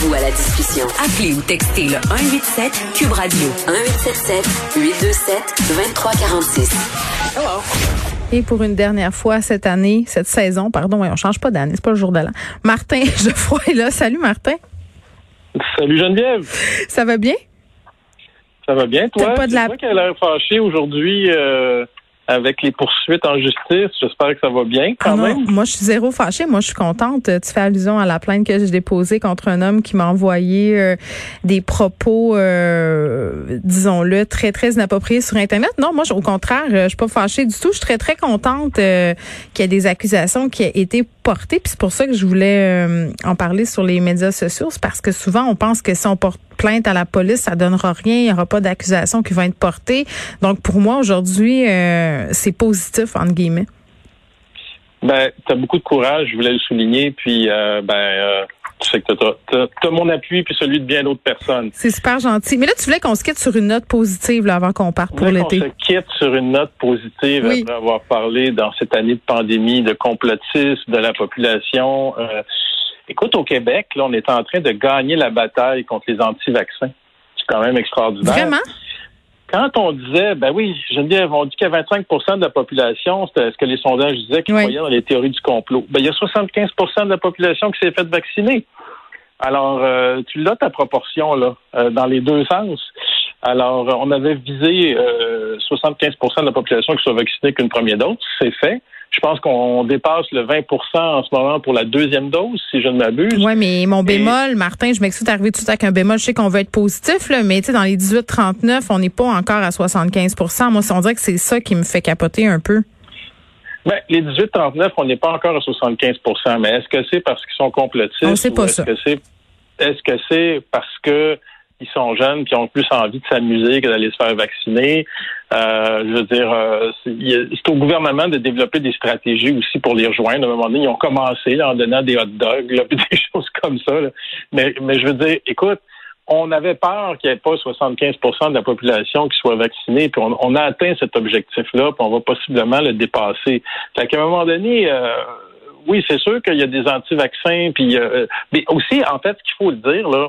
Joignez-vous à la discussion. Appelez ou textez le 187 Cube Radio 1877 827 2346. Hello. Et pour une dernière fois cette année, cette saison, pardon, on change pas d'année, c'est pas le jour de l'an. Martin Geoffroy est là. Salut Martin. Salut Geneviève. Ça va bien? Ça va bien, toi? Pas de la... qu'elle a l'air fâchée aujourd'hui. Euh, avec les poursuites en justice. J'espère que ça va bien quand ah même. Moi, je suis zéro fâchée. Moi, je suis contente. Tu fais allusion à la plainte que j'ai déposée contre un homme qui m'a envoyé euh, des propos, euh, disons-le, très, très inappropriés sur Internet. Non, moi, au contraire, je suis pas fâchée du tout. Je suis très, très contente euh, qu'il y ait des accusations qui aient été portées. Puis c'est pour ça que je voulais en parler sur les médias sociaux. C'est parce que souvent, on pense que si on porte plainte à la police, ça donnera rien, il n'y aura pas d'accusation qui va être portée. Donc pour moi aujourd'hui, euh, c'est positif entre guillemets. Ben, tu as beaucoup de courage, je voulais le souligner, puis euh, ben euh, tu sais que tu as, mon appui puis celui de bien d'autres personnes. C'est super gentil. Mais là, tu voulais qu'on se quitte sur une note positive là, avant qu'on parte pour l'été. On se quitte sur une note positive après avoir parlé dans cette année de pandémie de complotisme de la population. Écoute, au Québec, là, on est en train de gagner la bataille contre les anti-vaccins. C'est quand même extraordinaire. Vraiment? Quand on disait, ben oui, je Geneviève, on dit qu'il y a 25% de la population, c'était ce que les sondages disaient, qui croyaient dans les théories du complot. Ben, il y a 75% de la population qui s'est faite vacciner. Alors, euh, tu l'as ta proportion, là, euh, dans les deux sens. Alors, on avait visé 75% euh, de la population qui soit vaccinée qu'une première dose. C'est fait. Je pense qu'on dépasse le 20% en ce moment pour la deuxième dose, si je ne m'abuse. Oui, mais mon bémol, Martin, je m'excuse d'arriver tout avec un bémol. Je sais qu'on veut être positif, là, mais dans les 18-39, on n'est pas encore à 75% Moi, on dirait que c'est ça qui me fait capoter un peu. Ben, les 18-39, on n'est pas encore à 75% Mais est-ce que c'est parce qu'ils sont complotistes? On sait pas ça. Est-ce que c'est parce que ils sont jeunes, qui ont plus envie de s'amuser que d'aller se faire vacciner. Euh, je veux dire, euh, c'est au gouvernement de développer des stratégies aussi pour les rejoindre. À un moment donné, ils ont commencé en donnant des hot dogs, là, des choses comme ça. Mais, mais je veux dire, écoute, on avait peur qu'il n'y ait pas 75% de la population qui soit vaccinée, puis on, a atteint cet objectif-là, puis on va possiblement le dépasser. Fait qu'à un moment donné, euh, oui, c'est sûr qu'il y a des anti-vaccins, puis mais aussi, en fait, ce qu'il faut le dire, là,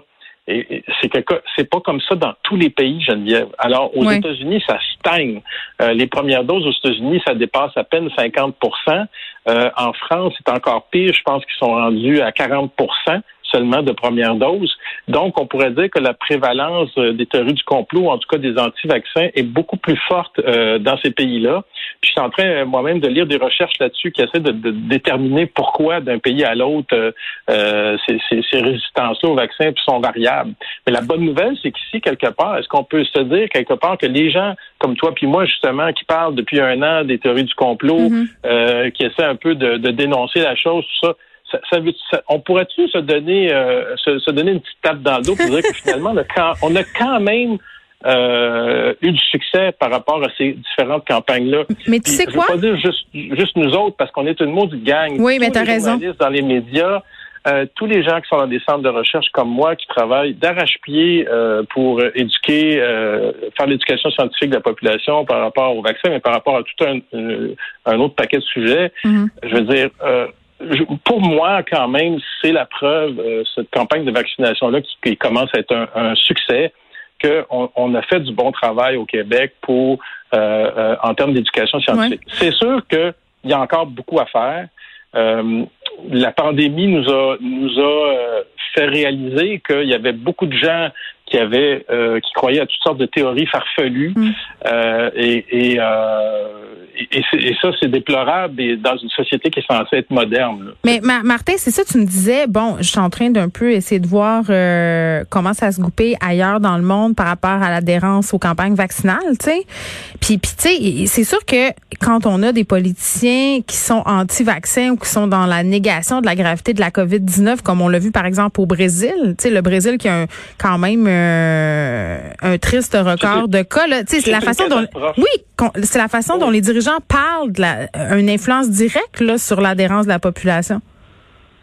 c'est que c'est pas comme ça dans tous les pays, Geneviève. Alors, aux États-Unis, ça stagne. Euh, les premières doses aux États-Unis, ça dépasse à peine 50% euh, En France, c'est encore pire. Je pense qu'ils sont rendus à 40 seulement de première dose. Donc, on pourrait dire que la prévalence euh, des théories du complot, en tout cas des anti-vaccins, est beaucoup plus forte euh, dans ces pays-là. Puis je suis en train euh, moi-même de lire des recherches là-dessus qui essaient de, déterminer pourquoi d'un pays à l'autre ces, ces, résistances-là aux vaccins sont variables. Mais la bonne nouvelle, c'est qu'ici, quelque part, est-ce qu'on peut se dire quelque part que les gens comme toi puis moi, justement, qui parlent depuis un an des théories du complot, mm-hmm. qui essaient un peu de, de dénoncer la chose, tout ça, on pourrait-tu se donner euh, se, donner une petite tape dans le dos pour dire que finalement on a quand, même euh, eu du succès par rapport à ces différentes campagnes-là. Mais tu sais quoi? Je veux pas dire juste, nous autres, parce qu'on est une maudite gang. Oui, mais t'as raison. Dans les médias, euh, tous les gens qui sont dans des centres de recherche comme moi, qui travaillent d'arrache-pied pour éduquer, faire l'éducation scientifique de la population par rapport au vaccin, mais par rapport à tout un, autre paquet de sujets, mm-hmm. je veux dire, pour moi, quand même, c'est la preuve, euh, cette campagne de vaccination-là qui, commence à être un, succès, qu'on on a fait du bon travail au Québec pour euh, euh, en termes d'éducation scientifique. C'est sûr qu'il y a encore beaucoup à faire. la pandémie nous a nous a fait réaliser qu'il y avait beaucoup de gens qui avait, euh, qui croyait à toutes sortes de théories farfelues. Mm. Euh, et, et, euh, et, et, ça, c'est déplorable dans une société qui est censée être moderne. Mais Martin, c'est ça, tu me disais, bon, je suis en train d'un peu essayer de voir comment ça se goupait ailleurs dans le monde par rapport à l'adhérence aux campagnes vaccinales, tu sais. Puis, puis tu sais, c'est sûr que quand on a des politiciens qui sont anti-vaccins ou qui sont dans la négation de la gravité de la COVID-19, comme on l'a vu par exemple au Brésil, tu sais, le Brésil qui a quand même euh, un triste record de cas. C'est la façon dont oui, c'est la façon dont les dirigeants parlent de la, une influence directe là, sur l'adhérence de la population.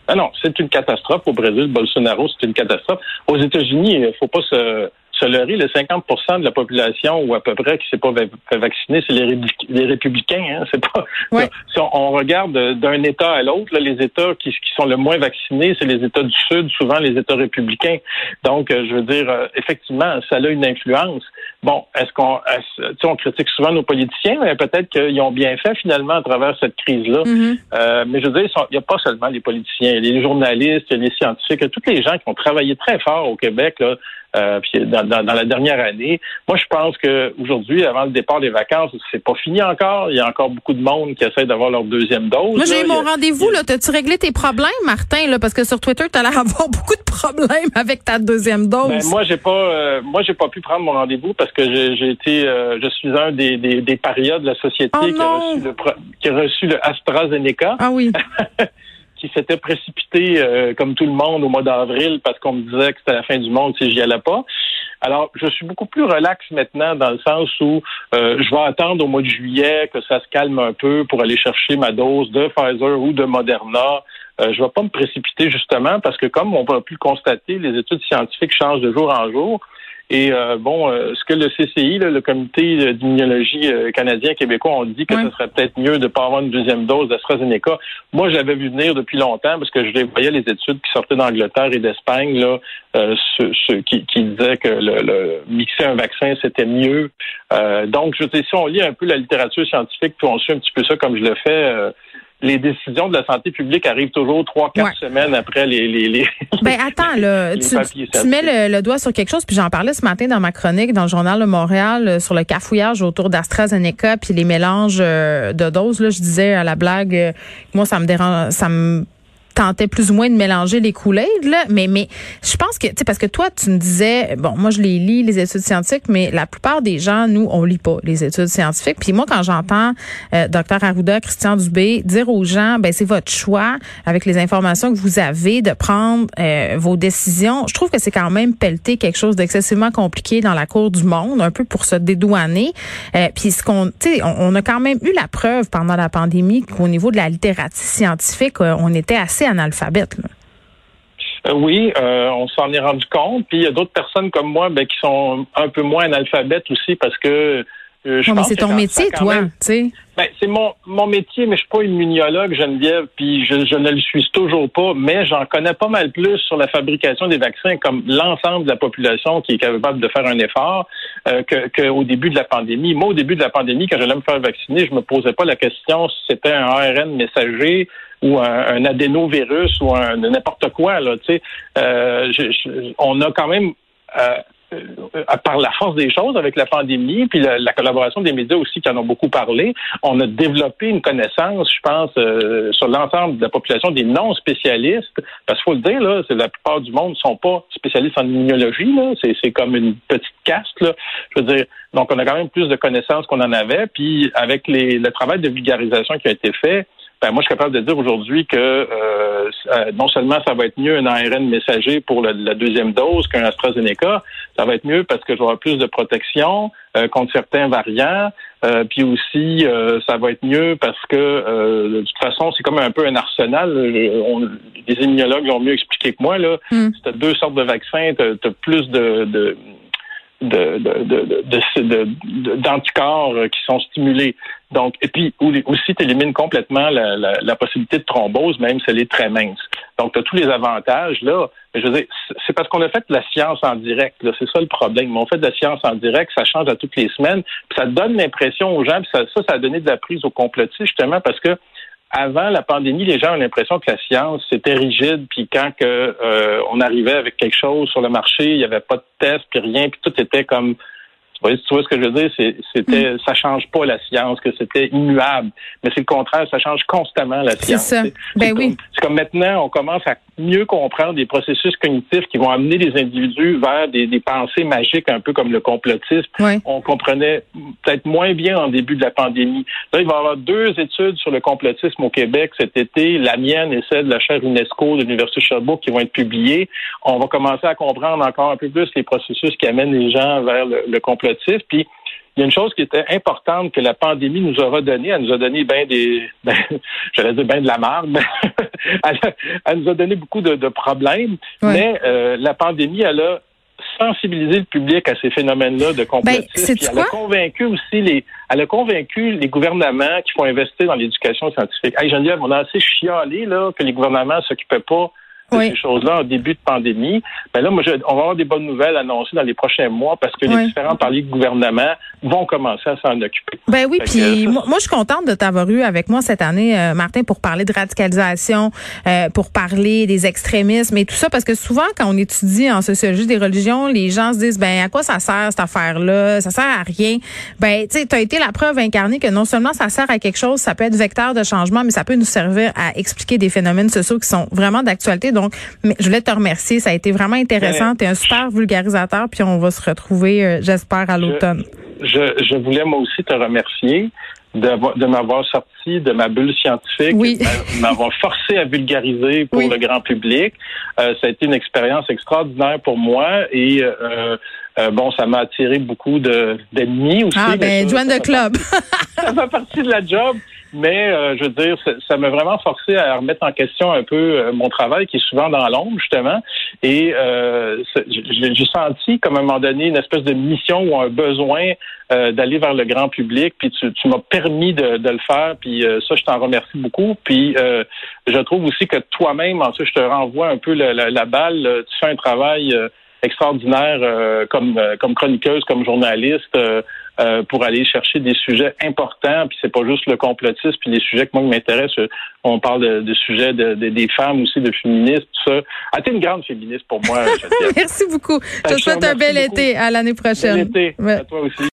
Ah non, c'est une catastrophe au Brésil. Bolsonaro, c'est une catastrophe. Aux États-Unis, il faut pas se le 50 de la population ou à peu près qui s'est pas fait vacciner, c'est les, les, républicains. Hein, c'est pas. Si on, regarde d'un État à l'autre, les États qui, qui, sont le moins vaccinés, c'est les États du Sud, souvent les États républicains. Donc, euh, je veux dire, euh, effectivement, ça a une influence. Bon, est-ce qu'on, on critique souvent nos politiciens, mais peut-être qu'ils ont bien fait finalement à travers cette crise-là. Mm-hmm. euh, mais je veux dire, il n'y a pas seulement les politiciens, il y a les journalistes, il y a les scientifiques, il y a tous les gens qui ont travaillé très fort au Québec là, euh, dans, dans, la dernière année. Moi, je pense que aujourd'hui, avant le départ des vacances, c'est pas fini encore. Il y a encore beaucoup de monde qui essaie d'avoir leur deuxième dose. Moi, j'ai mon rendez-vous. Là, t'as-tu réglé tes problèmes, Martin Là, parce que sur Twitter, t'as l'air d'avoir beaucoup de problèmes avec ta deuxième dose. Ben, moi, j'ai pas, euh, moi, j'ai pas pu prendre mon rendez-vous parce que j'ai été, euh, je suis un des, des, des parias de la société oh qui, a reçu le, qui a reçu le AstraZeneca. Ah oui. qui s'était précipité euh, comme tout le monde au mois d'avril parce qu'on me disait que c'était la fin du monde si j'y allais pas. Alors, je suis beaucoup plus relax maintenant dans le sens où euh, je vais attendre au mois de juillet que ça se calme un peu pour aller chercher ma dose de Pfizer ou de Moderna. Euh, je ne vais pas me précipiter justement parce que comme on va plus le constater, les études scientifiques changent de jour en jour. Et euh, bon, euh, ce que le CCI, le Comité d'immunologie euh, canadien québécois, ont dit que ce serait peut-être mieux de ne pas avoir une deuxième dose d'AstraZeneca. Moi, j'avais vu venir depuis longtemps parce que je voyais les études qui sortaient d'Angleterre et d'Espagne, là, ceux, qui, qui, disaient que le, mixer un vaccin, c'était mieux. donc, je sais, si on lit un peu la littérature scientifique, puis on suit un petit peu ça comme je le fais, les décisions de la santé publique arrivent toujours trois, quatre semaines après les. les, les ben attends, là, tu, mets le, doigt sur quelque chose, puis j'en parlais ce matin dans ma chronique dans le journal de Montréal euh, sur le cafouillage autour d'AstraZeneca puis les mélanges euh, de doses. Là, je disais à la blague, euh, moi ça me dérange, ça me tentait plus ou moins de mélanger les coulées là, mais mais je pense que tu sais parce que toi tu me disais bon moi je les lis les études scientifiques mais la plupart des gens nous on lit pas les études scientifiques. Puis moi quand j'entends euh, docteur Arruda Christian Dubé dire aux gens ben c'est votre choix avec les informations que vous avez de prendre euh, vos décisions je trouve que c'est quand même pelleter quelque chose d'excessivement compliqué dans la cour du monde un peu pour se dédouaner. Euh, puis ce qu'on tu sais on, a quand même eu la preuve pendant la pandémie qu'au niveau de la littératie scientifique euh, on était assez analphabète. Euh, oui, euh, on s'en est rendu compte. Puis il y a d'autres personnes comme moi ben, qui sont un peu moins analphabètes aussi parce que euh, je c'est ton métier, toi, tu sais. Ben, c'est mon, mon métier, mais je suis pas immunologue, Geneviève, puis je, je ne le suis toujours pas, mais j'en connais pas mal plus sur la fabrication des vaccins comme l'ensemble de la population qui est capable de faire un effort euh, qu'au début de la pandémie. Moi, au début de la pandémie, quand j'allais me faire vacciner, je me posais pas la question si c'était un ARN messager ou un, adénovirus ou un n'importe quoi. Là, euh, on a quand même euh, euh, par la force des choses avec la pandémie, puis la, collaboration des médias aussi qui en ont beaucoup parlé, on a développé une connaissance, je pense, euh, sur l'ensemble de la population des non spécialistes. Parce qu'il faut le dire, là, c'est la plupart du monde ne sont pas spécialistes en immunologie. Là, c'est, comme une petite caste. Là. Je veux dire, donc on a quand même plus de connaissances qu'on en avait. Puis avec les, le travail de vulgarisation qui a été fait, ben, moi, je suis capable de dire aujourd'hui que euh, non seulement ça va être mieux un ARN messager pour la deuxième dose qu'un AstraZeneca, ça va être mieux parce que je vais avoir plus de protection euh, contre certains variants. Euh, puis aussi, ça va être mieux parce que de toute façon, c'est comme un peu un arsenal. les immunologues l'ont mieux expliqué que moi. Là, mm. si tu as deux sortes de vaccins, tu as, plus de, de de, de, d'anticorps euh, qui sont stimulés. Donc, et puis aussi, tu élimines complètement la, la, possibilité de thrombose, même si elle est très mince. Donc, tu as tous les avantages là. Mais je veux dire, c'est parce qu'on a fait de la science en direct. C'est ça le problème. On fait de la science en direct, ça change à toutes les semaines, puis ça donne l'impression aux gens, puis ça, ça, ça a donné de la prise au complotisme, justement, parce que avant la pandémie, les gens ont l'impression que la science c'était rigide, puis quand que euh, on arrivait avec quelque chose sur le marché, il n'y avait pas de test, puis rien, puis tout était comme tu vois, ce que je veux dire, c'était, mm. ça change pas la science, que c'était immuable, mais c'est le contraire, ça change constamment la science. C'est ça. Ben oui. C'est comme maintenant, on commence à mieux comprendre des processus cognitifs qui vont amener les individus vers des, pensées magiques, un peu comme le complotisme. On comprenait peut-être moins bien en début de la pandémie. Là, il va y avoir deux études sur le complotisme au Québec cet été, la mienne et celle de la chaire UNESCO de l'Université de Sherbrooke qui vont être publiées. On va commencer à comprendre encore un peu plus les processus qui amènent les gens vers le, le complotisme. Puis il y a une chose qui était importante que la pandémie nous a redonné. Elle nous a donné bien des, ben, j'allais dire bien de la marde. elle, nous a donné beaucoup de, problèmes. Mais euh, la pandémie, elle a sensibilisé le public à ces phénomènes-là de ben, complotisme. elle a convaincu aussi les, elle a convaincu les gouvernements qui font investir dans l'éducation scientifique. Hey Geneviève, on a assez chialé là que les gouvernements s'occupaient pas ces choses-là en début de pandémie. Ben là, moi, on va avoir des bonnes nouvelles annoncées dans les prochains mois parce que les différents partis de gouvernement vont commencer à s'en occuper. Ben oui, puis moi, je suis contente de t'avoir eu avec moi cette année, euh, Martin, pour parler de radicalisation, euh, pour parler des extrémismes et tout ça, parce que souvent, quand on étudie en sociologie des religions, les gens se disent, ben à quoi ça sert cette affaire-là? Ça sert à rien. Ben, tu sais, tu as été la preuve incarnée que non seulement ça sert à quelque chose, ça peut être vecteur de changement, mais ça peut nous servir à expliquer des phénomènes sociaux qui sont vraiment d'actualité. Donc, je voulais te remercier. Ça a été vraiment intéressant. Tu es un super vulgarisateur, puis on va se retrouver, euh, j'espère, à l'automne. Je, voulais moi aussi te remercier de, m'avoir sorti de ma bulle scientifique, de m'avoir forcé à vulgariser pour le grand public. Euh, ça a été une expérience extraordinaire pour moi et euh, bon, ça m'a attiré beaucoup d'ennemis aussi. Ah ben, join the club. ça fait partie de la job. Mais euh, je veux dire, ça m'a vraiment forcé à remettre en question un peu euh, mon travail qui est souvent dans l'ombre, justement. Et euh, j'ai senti, comme à un moment donné, une espèce de mission ou un besoin d'aller vers le grand public. Puis tu, tu m'as permis de, de, le faire. Puis ça, je t'en remercie beaucoup. Puis je trouve aussi que toi-même, en je te renvoie un peu la, la, balle. Tu fais un travail extraordinaire comme, comme chroniqueuse, comme journaliste. Euh, pour aller chercher des sujets importants. Puis c'est pas juste le complotisme, puis les sujets que moi qui m'intéressent. On parle de, sujets de, des femmes aussi, de féministes, tout ça. Ah, t'es une grande féministe pour moi. Merci beaucoup. Je te souhaite un bel été. À l'année prochaine. Bel été. À toi aussi.